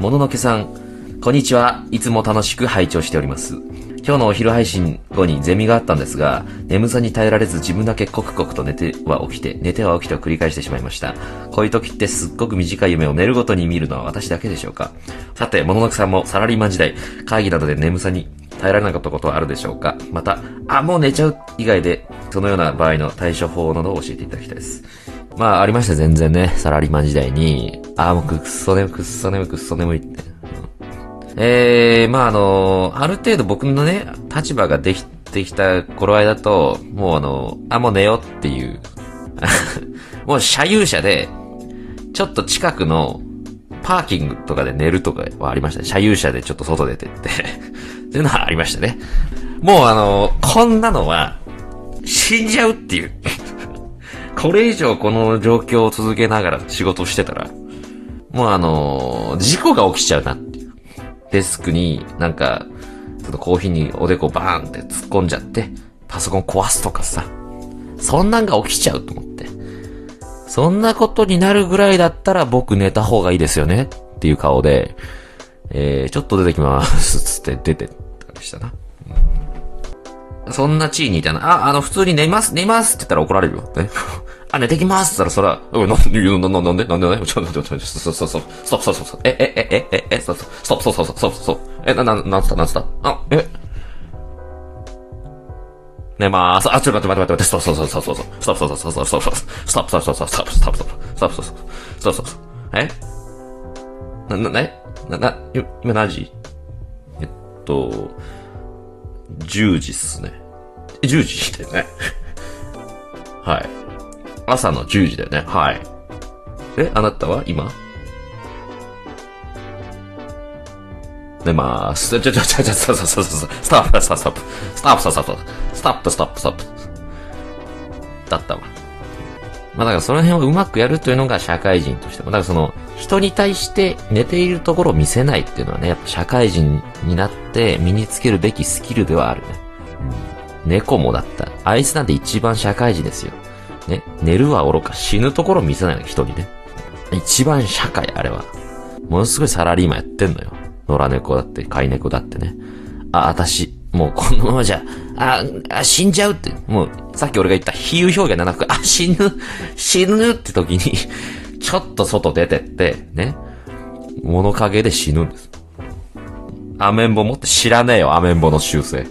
もののけさん、こんにちは。いつも楽しく拝聴しております。今日のお昼配信後にゼミがあったんですが、眠さに耐えられず自分だけコクコクと寝ては起きて、寝ては起きてを繰り返してしまいました。こういう時ってすっごく短い夢を寝るごとに見るのは私だけでしょうかさて、もののけさんもサラリーマン時代、会議などで眠さに耐えられなかったことはあるでしょうかまた、あ、もう寝ちゃう以外で、そのような場合の対処法などを教えていただきたいです。まあ、ありました、全然ね。サラリーマン時代に、ああ、もうくっそ眠、くっそ眠、くっそ眠いって。えー、まああの、ある程度僕のね、立場ができてきた頃合いだと、もうあの、あ、もう寝よっていう。もう車有車で、ちょっと近くのパーキングとかで寝るとかはありましたね。車有車でちょっと外出てって。っていうのはありましたね。もうあの、こんなのは、死んじゃうっていう。これ以上この状況を続けながら仕事してたら、もうあの、事故が起きちゃうなっていう。デスクになんか、ちょっとコーヒーにおでこバーンって突っ込んじゃって、パソコン壊すとかさ。そんなんが起きちゃうと思って。そんなことになるぐらいだったら僕寝た方がいいですよねっていう顔で、えー、ちょっと出てきます。つって出てったりしたな。そんな地位にいたな。あ、あの、普通に寝ます、寝ますって言ったら怒られるよ。ね。あ、寝てきますって言ったら、そら、おい、なんで、な、な、なんでなんでなんでちょ、ちょ、ちょ、ちょ、そうそうそう、ストップ、そうそうそう、え、え、え、え、え、え、そうそう、ストップ、そうそうそう、そうそう、え、な、な、なんつった、なんつった、あ、え、寝まーす。あ、ちょっと待って待って待って、ストップ、そうそうそう、そうそう、ストップ、そうそうそう、そうそう、ストップ、そうそうそう、ストップ、ストップ、ストップ、ストップ、そうそう、そうそうそう、えな、な、な、な、な、今何時えっと、10時っすね。10時だよね。はい。朝の10時だよね。はい。え、あなたは今？寝まーす。ちょ、ちょ、ちょ、ちょ、ちょ、そうそうそうそう。スタップ、スタップ、スタップ、スタップ、スタップ、スタップ、スタップ、スタップ。だったわ。まあだからその辺をうまくやるというのが社会人としても。だからその、人に対して寝ているところを見せないっていうのはね、やっぱ社会人になって身につけるべきスキルではあるね。猫もだった。あいつなんて一番社会人ですよ。ね。寝るは愚か死ぬところ見せないの、人にね。一番社会、あれは。ものすごいサラリーマンやってんのよ。野良猫だって、飼い猫だってね。あ、私、もうこのままじゃ、あ、あ死んじゃうって。もう、さっき俺が言った比喩表現じゃなく、あ、死ぬ、死ぬって時に、ちょっと外出てって、ね。物陰で死ぬんです。アメンボ持って知らねえよ、アメンボの習性。